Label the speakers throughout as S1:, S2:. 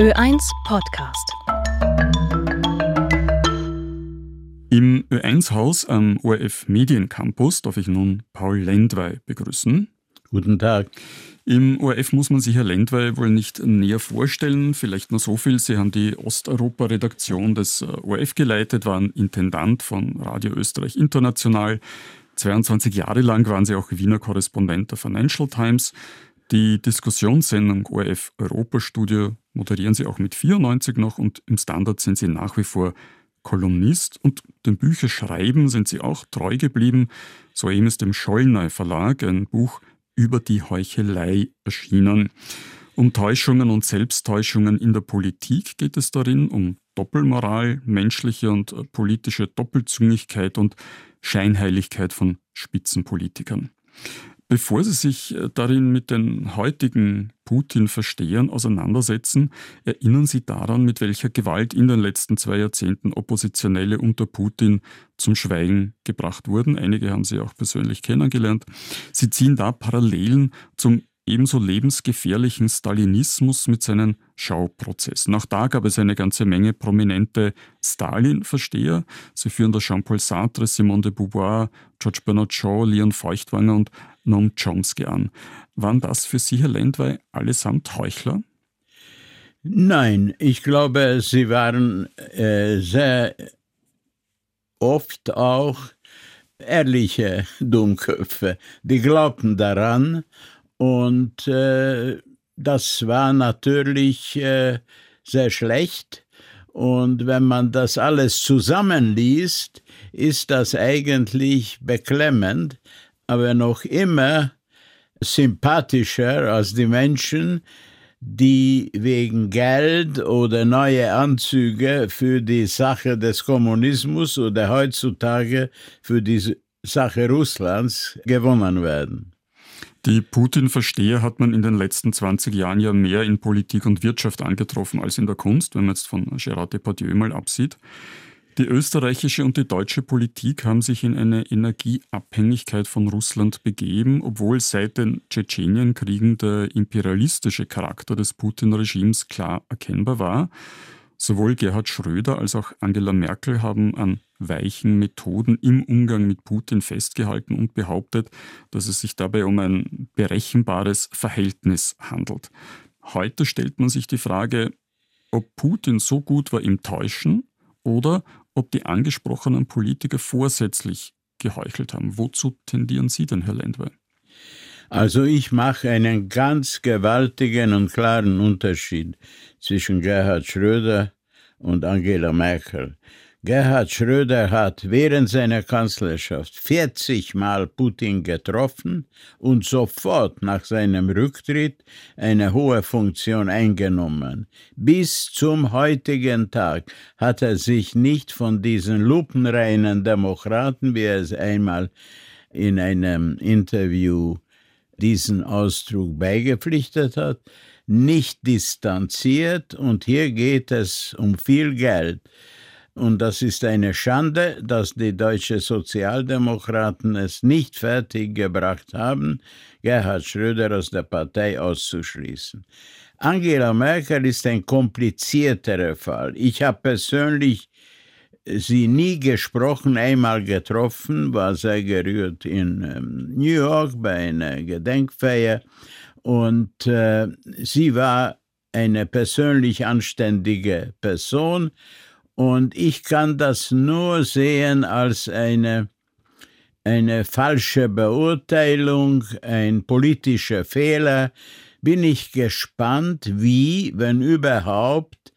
S1: Ö1 Podcast.
S2: Im Ö1-Haus am ORF Mediencampus darf ich nun Paul Lendwey begrüßen.
S3: Guten Tag.
S2: Im ORF muss man sich Herr Lendwey wohl nicht näher vorstellen. Vielleicht nur so viel. Sie haben die Osteuropa-Redaktion des ORF geleitet, waren Intendant von Radio Österreich International. 22 Jahre lang waren Sie auch Wiener Korrespondent der Financial Times. Die Diskussionssendung ORF Europastudio moderieren Sie auch mit 94 noch und im Standard sind Sie nach wie vor Kolumnist und dem Bücherschreiben sind Sie auch treu geblieben. Soeben ist im Schollner Verlag ein Buch über die Heuchelei erschienen. Um Täuschungen und Selbsttäuschungen in der Politik geht es darin, um Doppelmoral, menschliche und politische Doppelzüngigkeit und Scheinheiligkeit von Spitzenpolitikern. Bevor Sie sich äh, darin mit den heutigen Putin-Verstehern auseinandersetzen, erinnern Sie daran, mit welcher Gewalt in den letzten zwei Jahrzehnten Oppositionelle unter Putin zum Schweigen gebracht wurden. Einige haben Sie auch persönlich kennengelernt. Sie ziehen da Parallelen zum ebenso lebensgefährlichen Stalinismus mit seinen Schauprozessen. Auch da gab es eine ganze Menge prominente Stalin-Versteher. Sie führen da Jean-Paul Sartre, Simone de Beauvoir, George Bernard Shaw, Leon Feuchtwanger und Noam Chomsky an. Waren das für Sie, Herr Lendwey, allesamt Heuchler?
S3: Nein, ich glaube, sie waren äh, sehr oft auch ehrliche Dummköpfe. Die glaubten daran und äh, das war natürlich äh, sehr schlecht. Und wenn man das alles zusammenliest, ist das eigentlich beklemmend, aber noch immer sympathischer als die Menschen, die wegen Geld oder neue Anzüge für die Sache des Kommunismus oder heutzutage für die Sache Russlands gewonnen werden.
S2: Die Putin-Versteher hat man in den letzten 20 Jahren ja mehr in Politik und Wirtschaft angetroffen als in der Kunst, wenn man jetzt von Gérard Depardieu mal absieht. Die österreichische und die deutsche Politik haben sich in eine Energieabhängigkeit von Russland begeben, obwohl seit den Tschetschenienkriegen der imperialistische Charakter des Putin-Regimes klar erkennbar war. Sowohl Gerhard Schröder als auch Angela Merkel haben an weichen Methoden im Umgang mit Putin festgehalten und behauptet, dass es sich dabei um ein berechenbares Verhältnis handelt. Heute stellt man sich die Frage, ob Putin so gut war im Täuschen oder ob die angesprochenen Politiker vorsätzlich geheuchelt haben. Wozu tendieren Sie denn, Herr Lendwey?
S3: Also ich mache einen ganz gewaltigen und klaren Unterschied zwischen Gerhard Schröder und Angela Merkel. Gerhard Schröder hat während seiner Kanzlerschaft 40 Mal Putin getroffen und sofort nach seinem Rücktritt eine hohe Funktion eingenommen. Bis zum heutigen Tag hat er sich nicht von diesen lupenreinen Demokraten, wie er es einmal in einem Interview diesen Ausdruck beigepflichtet hat, nicht distanziert und hier geht es um viel Geld. Und das ist eine Schande, dass die deutschen Sozialdemokraten es nicht fertiggebracht haben, Gerhard Schröder aus der Partei auszuschließen. Angela Merkel ist ein komplizierterer Fall. Ich habe persönlich sie nie gesprochen, einmal getroffen, war sehr gerührt in ähm, New York bei einer Gedenkfeier und äh, sie war eine persönlich anständige Person und ich kann das nur sehen als eine, eine falsche Beurteilung, ein politischer Fehler. Bin ich gespannt, wie, wenn überhaupt,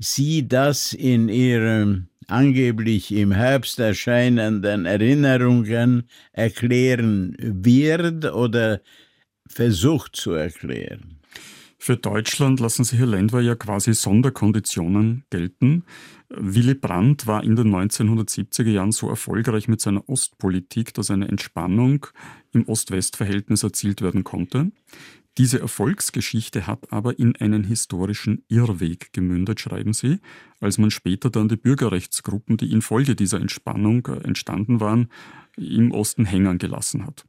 S3: sie das in ihrem angeblich im Herbst erscheinenden Erinnerungen erklären wird oder versucht zu erklären.
S2: Für Deutschland lassen sich Herr Lendwer ja quasi Sonderkonditionen gelten. Willy Brandt war in den 1970er Jahren so erfolgreich mit seiner Ostpolitik, dass eine Entspannung im Ost-West-Verhältnis erzielt werden konnte. Diese Erfolgsgeschichte hat aber in einen historischen Irrweg gemündet, schreiben Sie, als man später dann die Bürgerrechtsgruppen, die infolge dieser Entspannung äh, entstanden waren, im Osten hängen gelassen hat.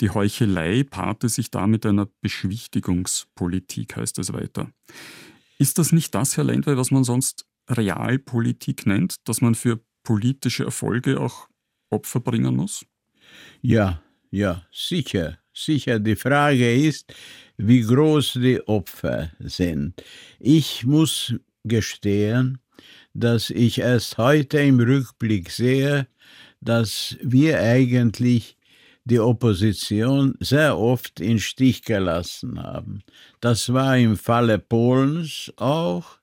S2: Die Heuchelei paarte sich da mit einer Beschwichtigungspolitik, heißt es weiter. Ist das nicht das, Herr Lendwey, was man sonst Realpolitik nennt, dass man für politische Erfolge auch Opfer bringen muss?
S3: Ja, ja, sicher, sicher. Die Frage ist, wie groß die Opfer sind. Ich muss gestehen, dass ich erst heute im Rückblick sehe, dass wir eigentlich die Opposition sehr oft in Stich gelassen haben. Das war im Falle Polens auch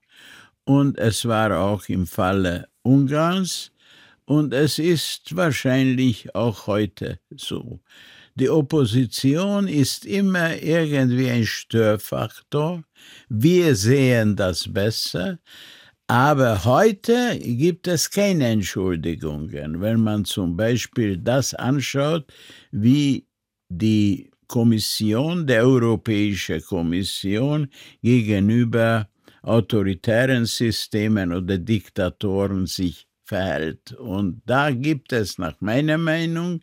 S3: und es war auch im Falle Ungarns und es ist wahrscheinlich auch heute so. Die Opposition ist immer irgendwie ein Störfaktor. Wir sehen das besser. Aber heute gibt es keine Entschuldigungen. Wenn man zum Beispiel das anschaut, wie die Kommission, der Europäische Kommission gegenüber autoritären Systemen oder Diktatoren sich verhält. Und da gibt es nach meiner Meinung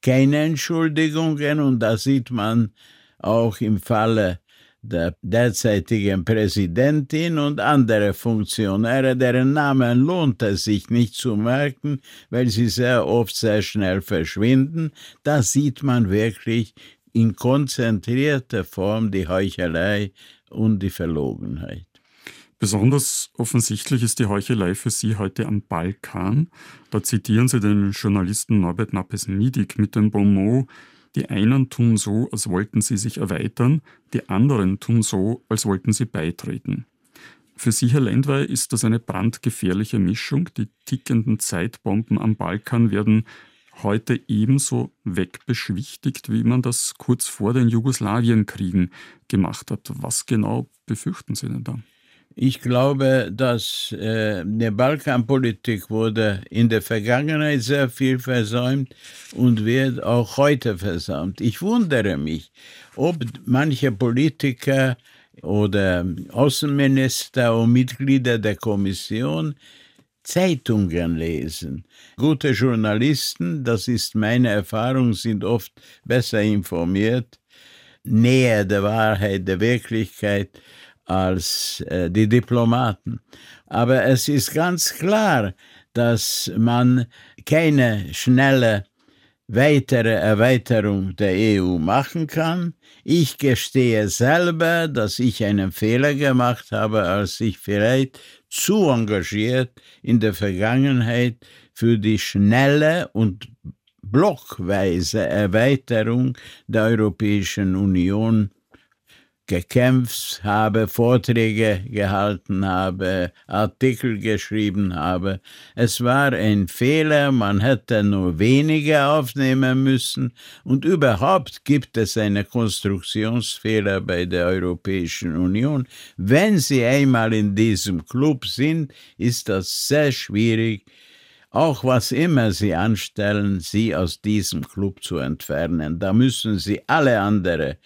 S3: keine Entschuldigungen und da sieht man auch im Falle der derzeitigen Präsidentin und andere Funktionäre, deren Namen lohnt es sich nicht zu merken, weil sie sehr oft sehr schnell verschwinden. Da sieht man wirklich in konzentrierter Form die Heuchelei und die Verlogenheit.
S2: Besonders offensichtlich ist die Heuchelei für Sie heute am Balkan. Da zitieren Sie den Journalisten Norbert Nappes-Niedig mit dem Bonmot, die einen tun so, als wollten sie sich erweitern, die anderen tun so, als wollten sie beitreten. Für Sie, Herr Lendwey, ist das eine brandgefährliche Mischung. Die tickenden Zeitbomben am Balkan werden heute ebenso wegbeschwichtigt, wie man das kurz vor den Jugoslawienkriegen gemacht hat. Was genau befürchten Sie denn da?
S3: Ich glaube, dass äh, die Balkanpolitik wurde in der Vergangenheit sehr viel versäumt und wird auch heute versäumt. Ich wundere mich, ob manche Politiker oder Außenminister und Mitglieder der Kommission Zeitungen lesen. Gute Journalisten, das ist meine Erfahrung, sind oft besser informiert, näher der Wahrheit, der Wirklichkeit als äh, die Diplomaten. Aber es ist ganz klar, dass man keine schnelle weitere Erweiterung der EU machen kann. Ich gestehe selber, dass ich einen Fehler gemacht habe, als ich vielleicht zu engagiert in der Vergangenheit für die schnelle und blockweise Erweiterung der Europäischen Union gekämpft habe, Vorträge gehalten habe, Artikel geschrieben habe. Es war ein Fehler, man hätte nur wenige aufnehmen müssen und überhaupt gibt es einen Konstruktionsfehler bei der Europäischen Union. Wenn Sie einmal in diesem Club sind, ist das sehr schwierig, auch was immer Sie anstellen, Sie aus diesem Club zu entfernen. Da müssen Sie alle anderen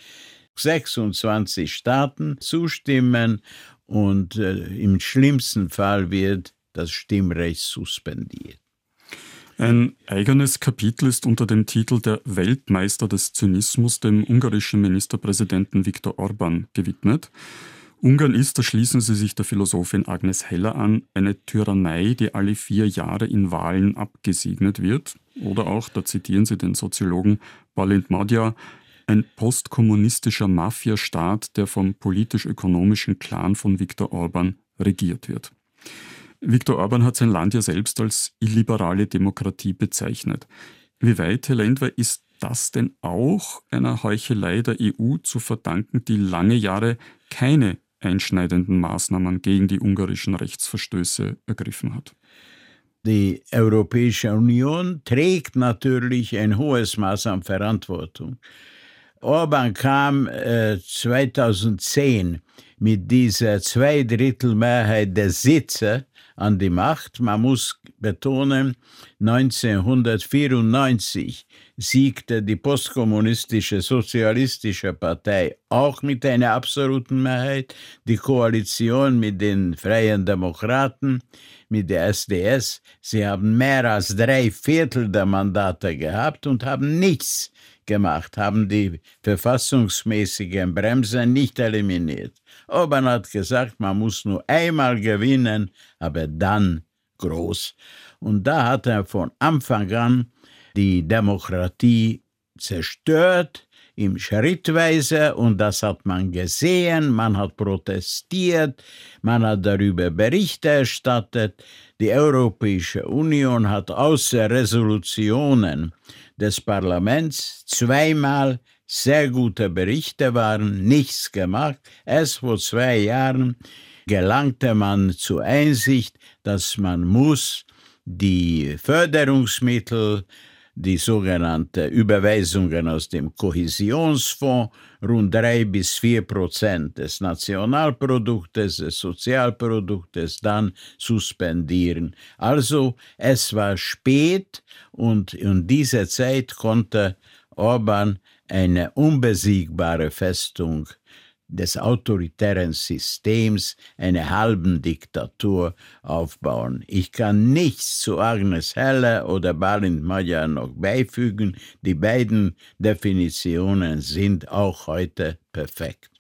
S3: 26 Staaten zustimmen und äh, im schlimmsten Fall wird das Stimmrecht suspendiert.
S2: Ein eigenes Kapitel ist unter dem Titel Der Weltmeister des Zynismus dem ungarischen Ministerpräsidenten Viktor Orban gewidmet. Ungarn ist, da schließen Sie sich der Philosophin Agnes Heller an, eine Tyrannei, die alle vier Jahre in Wahlen abgesegnet wird. Oder auch, da zitieren Sie den Soziologen Balint Madja, ein postkommunistischer Mafiastaat, der vom politisch-ökonomischen Clan von Viktor Orban regiert wird. Viktor Orban hat sein Land ja selbst als illiberale Demokratie bezeichnet. Wie weit, Herr Lendwer, ist das denn auch einer Heuchelei der EU zu verdanken, die lange Jahre keine einschneidenden Maßnahmen gegen die ungarischen Rechtsverstöße ergriffen hat?
S3: Die Europäische Union trägt natürlich ein hohes Maß an Verantwortung. Orban kam äh, 2010 mit dieser Zweidrittelmehrheit der Sitze an die Macht. Man muss betonen, 1994 siegte die postkommunistische Sozialistische Partei auch mit einer absoluten Mehrheit, die Koalition mit den Freien Demokraten, mit der SDS. Sie haben mehr als drei Viertel der Mandate gehabt und haben nichts gemacht, haben die verfassungsmäßigen Bremsen nicht eliminiert. Orban hat gesagt, man muss nur einmal gewinnen, aber dann groß. Und da hat er von Anfang an die Demokratie zerstört, im Schrittweise und das hat man gesehen, man hat protestiert, man hat darüber Berichte erstattet. Die Europäische Union hat außer Resolutionen des Parlaments zweimal sehr gute Berichte waren, nichts gemacht. Erst vor zwei Jahren gelangte man zur Einsicht, dass man muss die Förderungsmittel die sogenannte Überweisungen aus dem Kohäsionsfonds, rund drei bis vier Prozent des Nationalproduktes, des Sozialproduktes, dann suspendieren. Also es war spät und in dieser Zeit konnte Orban eine unbesiegbare Festung des autoritären Systems eine halben Diktatur aufbauen. Ich kann nichts zu Agnes Heller oder Balint Magyar noch beifügen. Die beiden Definitionen sind auch heute perfekt.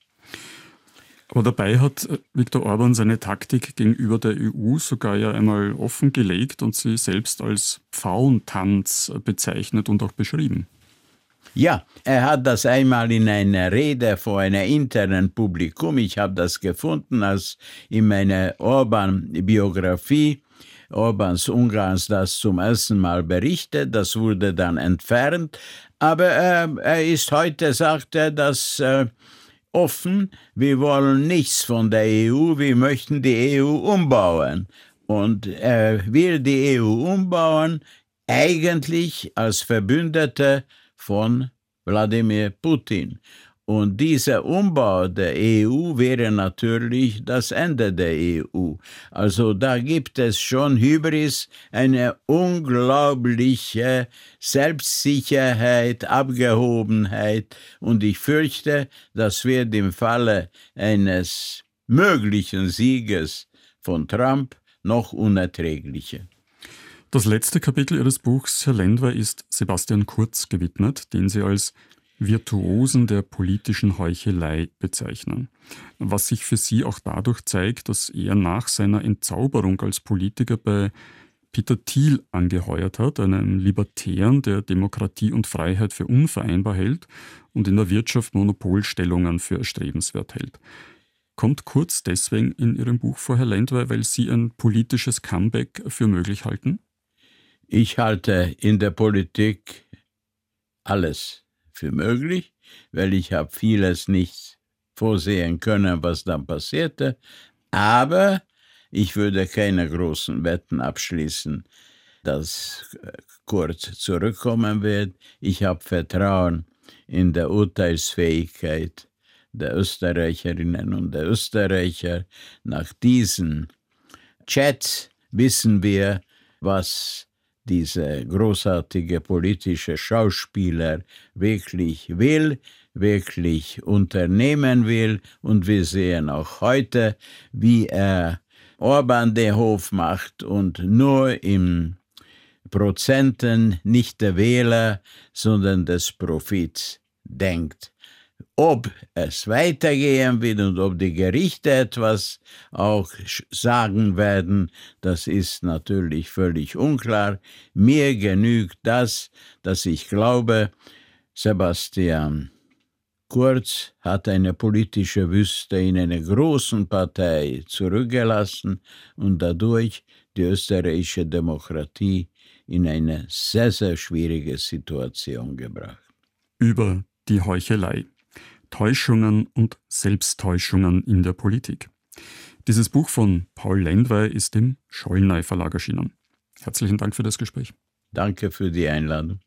S2: Aber dabei hat Viktor Orban seine Taktik gegenüber der EU sogar ja einmal offengelegt und sie selbst als Pfauentanz bezeichnet und auch beschrieben.
S3: Ja, er hat das einmal in einer Rede vor einem internen Publikum, ich habe das gefunden, als in meiner Orban-Biografie, Orbans Ungarns das zum ersten Mal berichtet, das wurde dann entfernt, aber äh, er ist heute, sagt er, das äh, offen, wir wollen nichts von der EU, wir möchten die EU umbauen. Und er will die EU umbauen, eigentlich als Verbündete von Wladimir Putin. Und dieser Umbau der EU wäre natürlich das Ende der EU. Also da gibt es schon Hybris, eine unglaubliche Selbstsicherheit, Abgehobenheit. Und ich fürchte, das wird im Falle eines möglichen Sieges von Trump noch unerträglicher.
S2: Das letzte Kapitel Ihres Buchs, Herr Lendwer, ist Sebastian Kurz gewidmet, den Sie als Virtuosen der politischen Heuchelei bezeichnen. Was sich für Sie auch dadurch zeigt, dass er nach seiner Entzauberung als Politiker bei Peter Thiel angeheuert hat, einen Libertären, der Demokratie und Freiheit für unvereinbar hält und in der Wirtschaft Monopolstellungen für erstrebenswert hält. Kommt Kurz deswegen in Ihrem Buch vor, Herr Lendwer, weil Sie ein politisches Comeback für möglich halten?
S3: Ich halte in der Politik alles für möglich, weil ich habe vieles nicht vorsehen können, was dann passierte. Aber ich würde keine großen Wetten abschließen, dass Kurz zurückkommen wird. Ich habe Vertrauen in der Urteilsfähigkeit der Österreicherinnen und der Österreicher. Nach diesen Chats wissen wir, was dieser großartige politische Schauspieler wirklich will, wirklich unternehmen will. Und wir sehen auch heute, wie er Orban den Hof macht und nur im Prozenten nicht der Wähler, sondern des Profits denkt. Ob es weitergehen wird und ob die Gerichte etwas auch sagen werden, das ist natürlich völlig unklar. Mir genügt das, dass ich glaube, Sebastian Kurz hat eine politische Wüste in einer großen Partei zurückgelassen und dadurch die österreichische Demokratie in eine sehr, sehr schwierige Situation gebracht.
S2: Über die Heuchelei. Täuschungen und Selbsttäuschungen in der Politik. Dieses Buch von Paul Lendwey ist im Schollnei Verlag erschienen. Herzlichen Dank für das Gespräch.
S3: Danke für die Einladung.